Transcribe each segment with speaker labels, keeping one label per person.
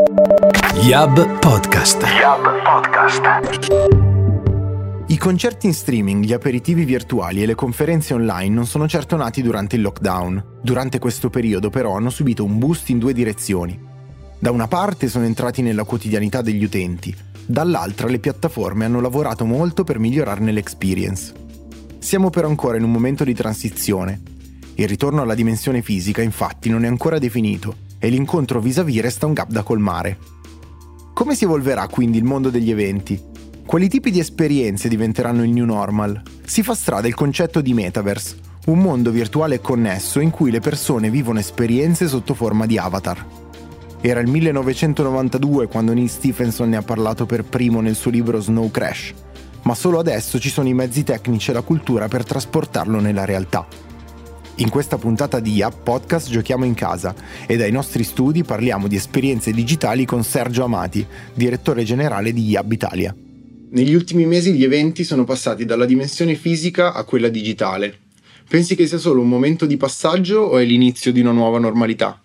Speaker 1: Yab Podcast. Yab Podcast.
Speaker 2: I concerti in streaming, gli aperitivi virtuali e le conferenze online non sono certo nati durante il lockdown. Durante questo periodo però hanno subito un boost in due direzioni. Da una parte sono entrati nella quotidianità degli utenti, dall'altra le piattaforme hanno lavorato molto per migliorarne l'experience. Siamo però ancora in un momento di transizione. Il ritorno alla dimensione fisica infatti non è ancora definito e l'incontro vis-à-vis resta un gap da colmare. Come si evolverà quindi il mondo degli eventi? Quali tipi di esperienze diventeranno il new normal? Si fa strada il concetto di metaverse, un mondo virtuale connesso in cui le persone vivono esperienze sotto forma di avatar. Era il 1992 quando Neil Stephenson ne ha parlato per primo nel suo libro Snow Crash, ma solo adesso ci sono i mezzi tecnici e la cultura per trasportarlo nella realtà. In questa puntata di App Podcast giochiamo in casa e dai nostri studi parliamo di esperienze digitali con Sergio Amati, direttore generale di IAB Italia.
Speaker 3: Negli ultimi mesi gli eventi sono passati dalla dimensione fisica a quella digitale. Pensi che sia solo un momento di passaggio o è l'inizio di una nuova normalità?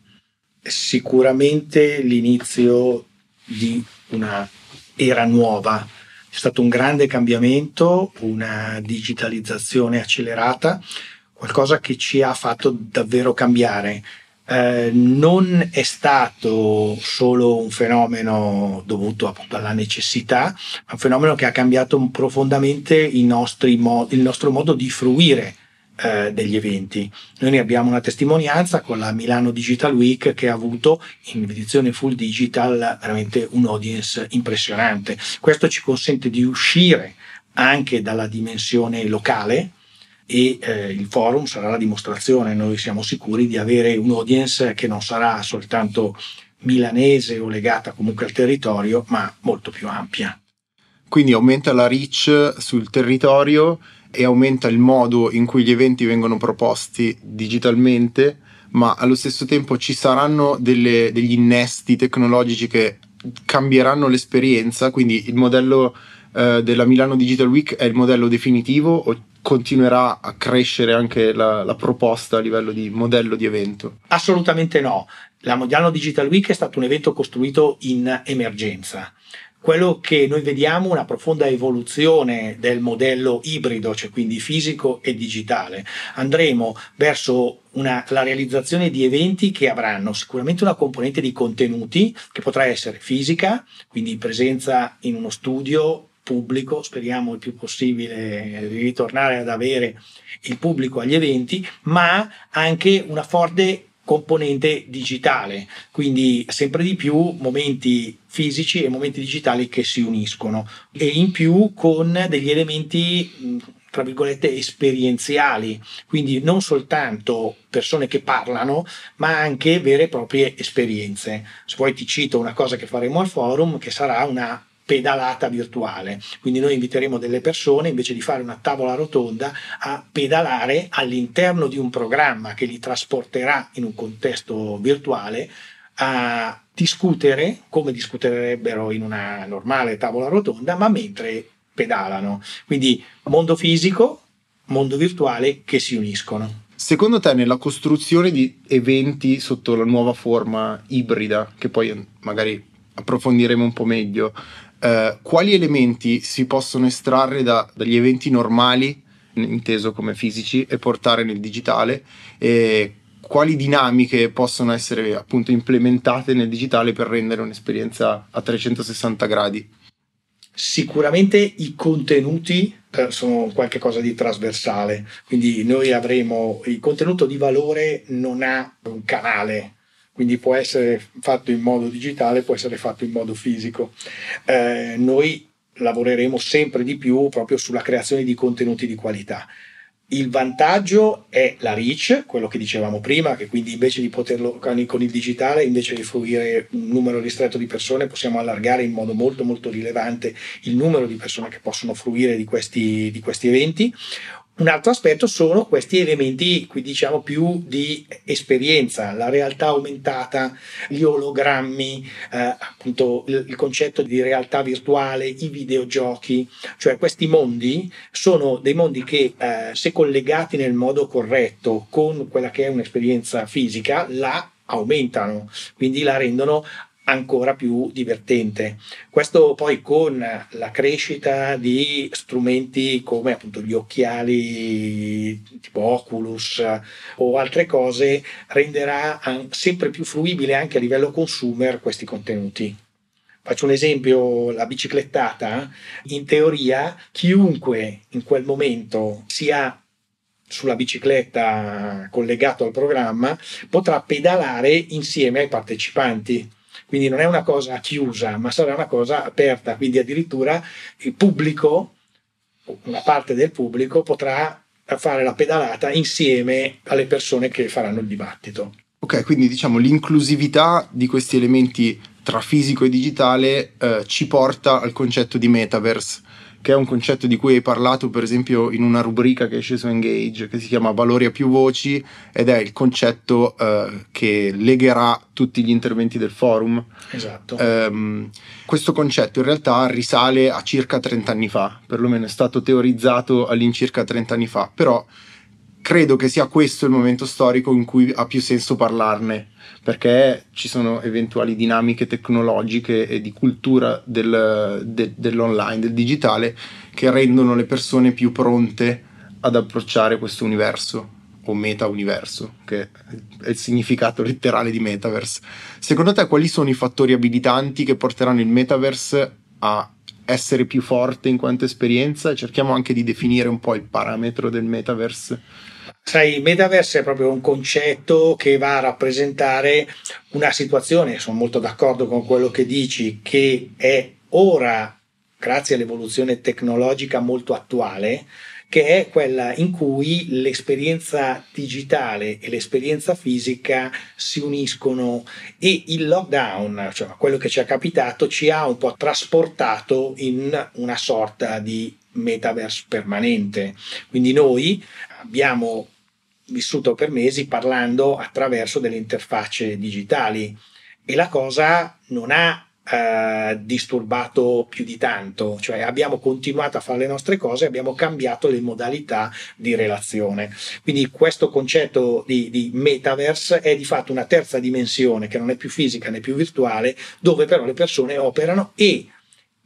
Speaker 4: Sicuramente l'inizio di una era nuova. È stato un grande cambiamento, una digitalizzazione accelerata qualcosa che ci ha fatto davvero cambiare. Eh, non è stato solo un fenomeno dovuto appunto alla necessità, ma un fenomeno che ha cambiato profondamente mo- il nostro modo di fruire eh, degli eventi. Noi ne abbiamo una testimonianza con la Milano Digital Week che ha avuto in edizione full digital veramente un audience impressionante. Questo ci consente di uscire anche dalla dimensione locale, e eh, il forum sarà la dimostrazione, noi siamo sicuri di avere un audience che non sarà soltanto milanese o legata comunque al territorio, ma molto più ampia.
Speaker 3: Quindi aumenta la reach sul territorio e aumenta il modo in cui gli eventi vengono proposti digitalmente, ma allo stesso tempo ci saranno delle, degli innesti tecnologici che cambieranno l'esperienza, quindi il modello eh, della Milano Digital Week è il modello definitivo o continuerà a crescere anche la, la, proposta a livello di modello di evento?
Speaker 4: Assolutamente no. La Milano Digital Week è stato un evento costruito in emergenza. Quello che noi vediamo è una profonda evoluzione del modello ibrido, cioè quindi fisico e digitale. Andremo verso una, la realizzazione di eventi che avranno sicuramente una componente di contenuti che potrà essere fisica, quindi presenza in uno studio pubblico, speriamo il più possibile di ritornare ad avere il pubblico agli eventi, ma anche una forte componente digitale, quindi sempre di più momenti fisici e momenti digitali che si uniscono e in più con degli elementi tra virgolette esperienziali, quindi non soltanto persone che parlano, ma anche vere e proprie esperienze. Se poi ti cito una cosa che faremo al forum, che sarà una pedalata virtuale. Quindi noi inviteremo delle persone invece di fare una tavola rotonda a pedalare all'interno di un programma che li trasporterà in un contesto virtuale a discutere come discuterebbero in una normale tavola rotonda, ma mentre pedalano. Quindi mondo fisico, mondo virtuale che si uniscono.
Speaker 3: Secondo te nella costruzione di eventi sotto la nuova forma ibrida, che poi magari approfondiremo un po' meglio, eh, quali elementi si possono estrarre da, dagli eventi normali, inteso come fisici, e portare nel digitale e quali dinamiche possono essere appunto implementate nel digitale per rendere un'esperienza a 360 gradi?
Speaker 4: Sicuramente i contenuti eh, sono qualcosa di trasversale, quindi noi avremo il contenuto di valore non ha un canale quindi può essere fatto in modo digitale, può essere fatto in modo fisico. Eh, noi lavoreremo sempre di più proprio sulla creazione di contenuti di qualità. Il vantaggio è la reach, quello che dicevamo prima, che quindi invece di poterlo con il digitale, invece di fruire un numero ristretto di persone, possiamo allargare in modo molto molto rilevante il numero di persone che possono fruire di questi, di questi eventi. Un altro aspetto sono questi elementi, qui diciamo più di esperienza, la realtà aumentata, gli ologrammi, eh, appunto il, il, concetto di realtà virtuale, i videogiochi, cioè questi mondi sono dei mondi che eh, se collegati nel modo corretto con quella che è un'esperienza fisica, la aumentano, quindi la rendono ancora più divertente. Questo poi con la crescita di strumenti come appunto gli occhiali tipo Oculus o altre cose renderà sempre più fruibile anche a livello consumer questi contenuti. Faccio un esempio, la biciclettata, in teoria chiunque in quel momento sia sulla bicicletta collegato al programma potrà pedalare insieme ai partecipanti. Quindi non è una cosa chiusa, ma sarà una cosa aperta, quindi addirittura il pubblico, una parte del pubblico potrà fare la pedalata insieme alle persone che faranno il dibattito.
Speaker 3: Ok, quindi diciamo l'inclusività di questi elementi tra fisico e digitale eh, ci porta al concetto di metaverse, che è un concetto di cui hai parlato per esempio in una rubrica che esce su Engage, che si chiama Valori a più voci, ed è il concetto eh, che legherà tutti gli interventi del forum.
Speaker 4: Esatto.
Speaker 3: Um, questo concetto in realtà risale a circa 30 anni fa, perlomeno è stato teorizzato all'incirca 30 anni fa, però credo che sia questo il momento storico in cui ha più senso parlarne perché ci sono eventuali dinamiche tecnologiche e di cultura del, de, dell'online, del digitale, che rendono le persone più pronte ad approcciare questo universo o meta-universo, che è il significato letterale di metaverse. Secondo te quali sono i fattori abilitanti che porteranno il metaverse a essere più forte in quanto esperienza? Cerchiamo anche di definire un po' il parametro del metaverse.
Speaker 4: Sai, il metaverse è proprio un concetto che va a rappresentare una situazione, sono molto d'accordo con quello che dici, che è ora, grazie all'evoluzione tecnologica molto attuale, che è quella in cui l'esperienza digitale e l'esperienza fisica si uniscono e il lockdown, cioè quello che ci è capitato, ci ha un po' trasportato in una sorta di metaverse permanente. Quindi noi abbiamo vissuto per mesi parlando attraverso delle interfacce digitali e la cosa non ha eh, disturbato più di tanto, cioè abbiamo continuato a fare le nostre cose, abbiamo cambiato le modalità di relazione. Quindi questo concetto di, di metaverse è di fatto una terza dimensione che non è più fisica né più virtuale, dove però le persone operano e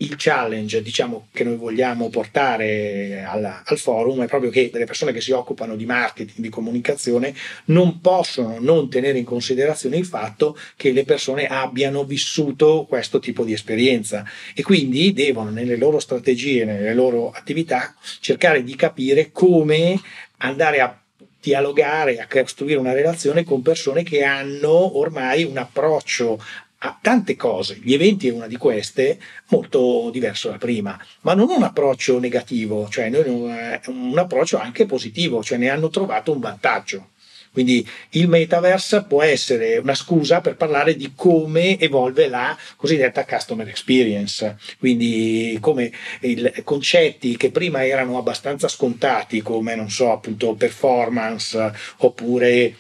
Speaker 4: il challenge diciamo, che noi vogliamo portare al, al, forum è proprio che delle persone che si occupano di marketing, di comunicazione, non possono non tenere in considerazione il fatto che le persone abbiano vissuto questo tipo di esperienza. E quindi devono nelle loro strategie, nelle loro attività, cercare di capire come andare a dialogare, a costruire una relazione con persone che hanno ormai un approccio a tante cose, gli eventi è una di queste, molto diverso da prima, ma non un approccio negativo, cioè un approccio anche positivo, cioè ne hanno trovato un vantaggio. Quindi il metaverse può essere una scusa per parlare di come evolve la cosiddetta customer experience, quindi come i concetti che prima erano abbastanza scontati come non so appunto performance oppure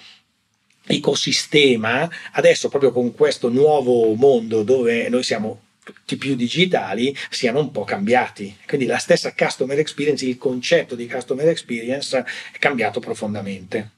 Speaker 4: ecosistema, adesso proprio con questo nuovo mondo dove noi siamo tutti più digitali, siano un po' cambiati. Quindi la stessa customer experience, il concetto di customer experience è cambiato profondamente.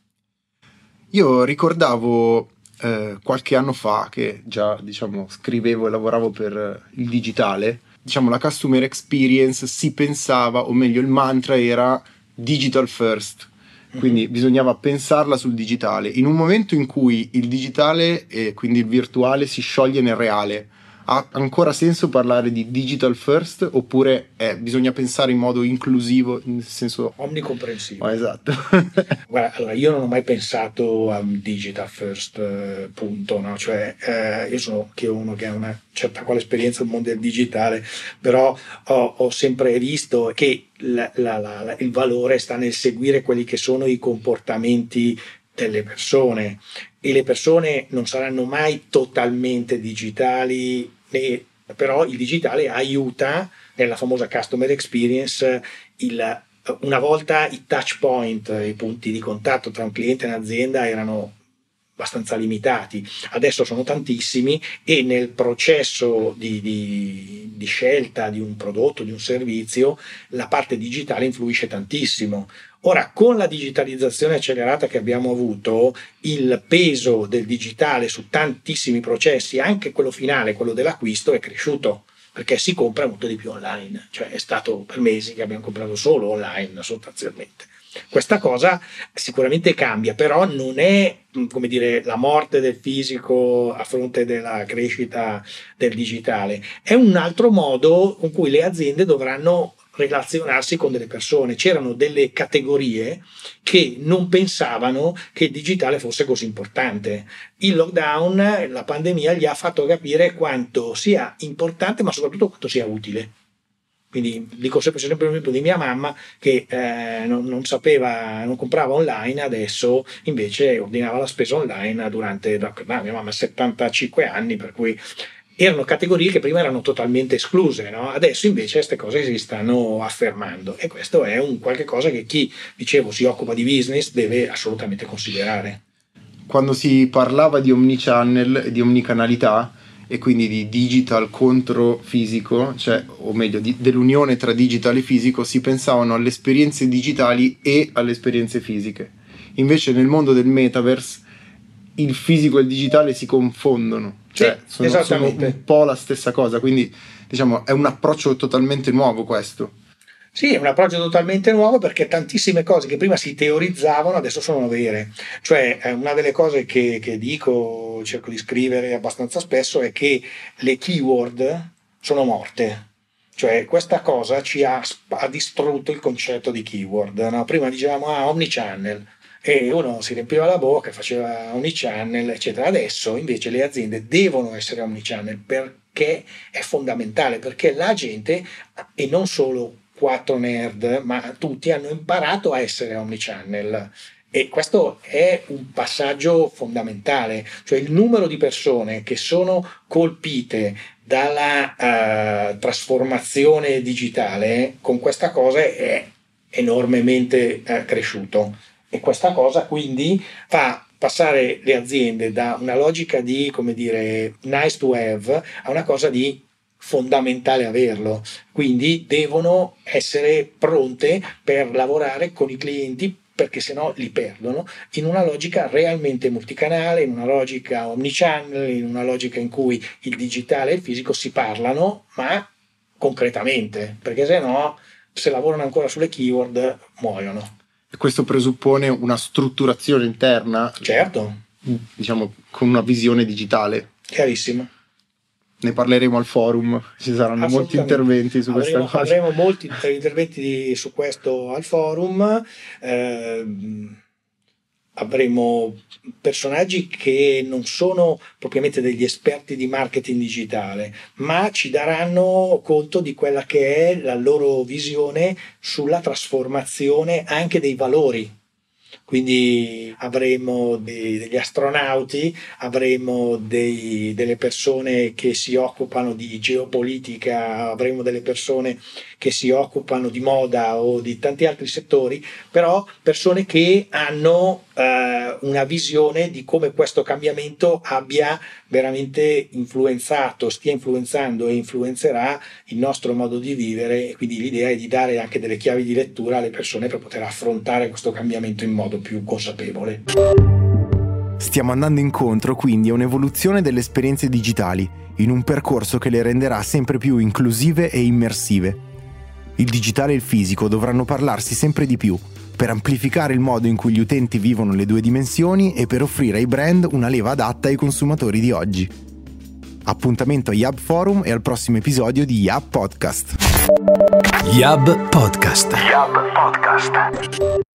Speaker 3: Io ricordavo eh, qualche anno fa che già diciamo, scrivevo e lavoravo per il digitale, diciamo la customer experience si pensava, o meglio il mantra era digital first, quindi bisognava pensarla sul digitale. In un momento in cui il digitale e quindi il virtuale si scioglie nel reale, ha ancora senso parlare di digital first oppure eh, bisogna pensare in modo inclusivo, nel senso
Speaker 4: omnicomprensivo?
Speaker 3: Oh, esatto.
Speaker 4: Guarda, allora io non ho mai pensato a un digital first eh, punto, no? cioè eh, io sono anche uno che ha una certa quale esperienza nel mondo del digitale, però ho, ho sempre visto che la, la, la, il valore sta nel seguire quelli che sono i comportamenti delle persone e le persone non saranno mai totalmente digitali, né, però il digitale aiuta nella famosa customer experience il, una volta i touch point, i punti di contatto tra un cliente e un'azienda erano abbastanza limitati, adesso sono tantissimi e nel processo di, di, di, scelta di un prodotto, di un servizio, la parte digitale influisce tantissimo. Ora, con la digitalizzazione accelerata che abbiamo avuto, il peso del digitale su tantissimi processi, anche quello finale, quello dell'acquisto, è cresciuto perché si compra molto di più online, cioè è stato per mesi che abbiamo comprato solo online sostanzialmente. Questa cosa sicuramente cambia, però non è come dire, la morte del fisico a fronte della crescita del digitale, è un altro modo con cui le aziende dovranno relazionarsi con delle persone. C'erano delle categorie che non pensavano che il digitale fosse così importante. Il lockdown, la pandemia gli ha fatto capire quanto sia importante, ma soprattutto quanto sia utile. Quindi dico sempre, sempre l'esempio di mia mamma che eh, non, non, sapeva, non comprava online, adesso invece ordinava la spesa online durante, no, mia mamma ha 75 anni, per cui erano categorie che prima erano totalmente escluse, no? adesso invece queste cose si stanno affermando e questo è un qualche cosa che chi, dicevo, si occupa di business deve assolutamente considerare.
Speaker 3: Quando si parlava di omnichannel e di omnicanalità, e quindi di digital contro fisico, cioè, o meglio, di, dell'unione tra digital e fisico, si pensavano alle esperienze digitali e alle esperienze fisiche. Invece nel mondo del metaverse il fisico e il digitale si confondono, cioè sì, sono, sono un po' la stessa cosa, quindi diciamo è un approccio totalmente nuovo questo.
Speaker 4: Sì, è un approccio totalmente nuovo perché tantissime cose che prima si teorizzavano adesso sono vere. Cioè, eh, una delle cose che, che dico, cerco di scrivere abbastanza spesso, è che le keyword sono morte. Cioè, questa cosa ci ha, ha distrutto il concetto di keyword. No? Prima dicevamo, ah, omnichannel e uno si riempiva la bocca, faceva omnichannel, eccetera. Adesso invece le aziende devono essere omnichannel perché è fondamentale, perché la gente, e non solo quattro nerd, ma tutti hanno imparato a essere omnichannel. E questo è un passaggio fondamentale, cioè il numero di persone che sono colpite dalla uh, trasformazione digitale con questa cosa è enormemente uh, cresciuto. E questa cosa quindi fa passare le aziende da una logica di, come dire, nice to have a una cosa di fondamentale averlo, quindi devono essere pronte per lavorare con i clienti perché se no li perdono, in una logica realmente multicanale, in una logica omnichannel, in una logica in cui il digitale e il fisico si parlano, ma concretamente, perché se no, se lavorano ancora sulle keyword, muoiono.
Speaker 3: Questo presuppone una strutturazione interna,
Speaker 4: certo,
Speaker 3: diciamo, con una visione digitale.
Speaker 4: Chiarissimo
Speaker 3: ne parleremo al forum, ci saranno molti interventi su
Speaker 4: avremo,
Speaker 3: questa cosa.
Speaker 4: Avremo molti interventi di, su questo al forum. Eh, avremo personaggi che non sono propriamente degli esperti di marketing digitale, ma ci daranno conto di quella che è la loro visione sulla trasformazione anche dei valori. Quindi avremo dei, degli astronauti, avremo dei, delle persone che si occupano di geopolitica, avremo delle persone che si occupano di moda o di tanti altri settori, però persone che hanno eh, una visione di come questo cambiamento abbia veramente influenzato, stia influenzando e influenzerà il nostro modo di vivere. Quindi l'idea è di dare anche delle chiavi di lettura alle persone per poter affrontare questo cambiamento in modo più consapevole.
Speaker 2: Stiamo andando incontro quindi a un'evoluzione delle esperienze digitali, in un percorso che le renderà sempre più inclusive e immersive il digitale e il fisico dovranno parlarsi sempre di più per amplificare il modo in cui gli utenti vivono le due dimensioni e per offrire ai brand una leva adatta ai consumatori di oggi. Appuntamento a Yab Forum e al prossimo episodio di Yab Podcast.
Speaker 1: Yab Podcast. Yab Podcast.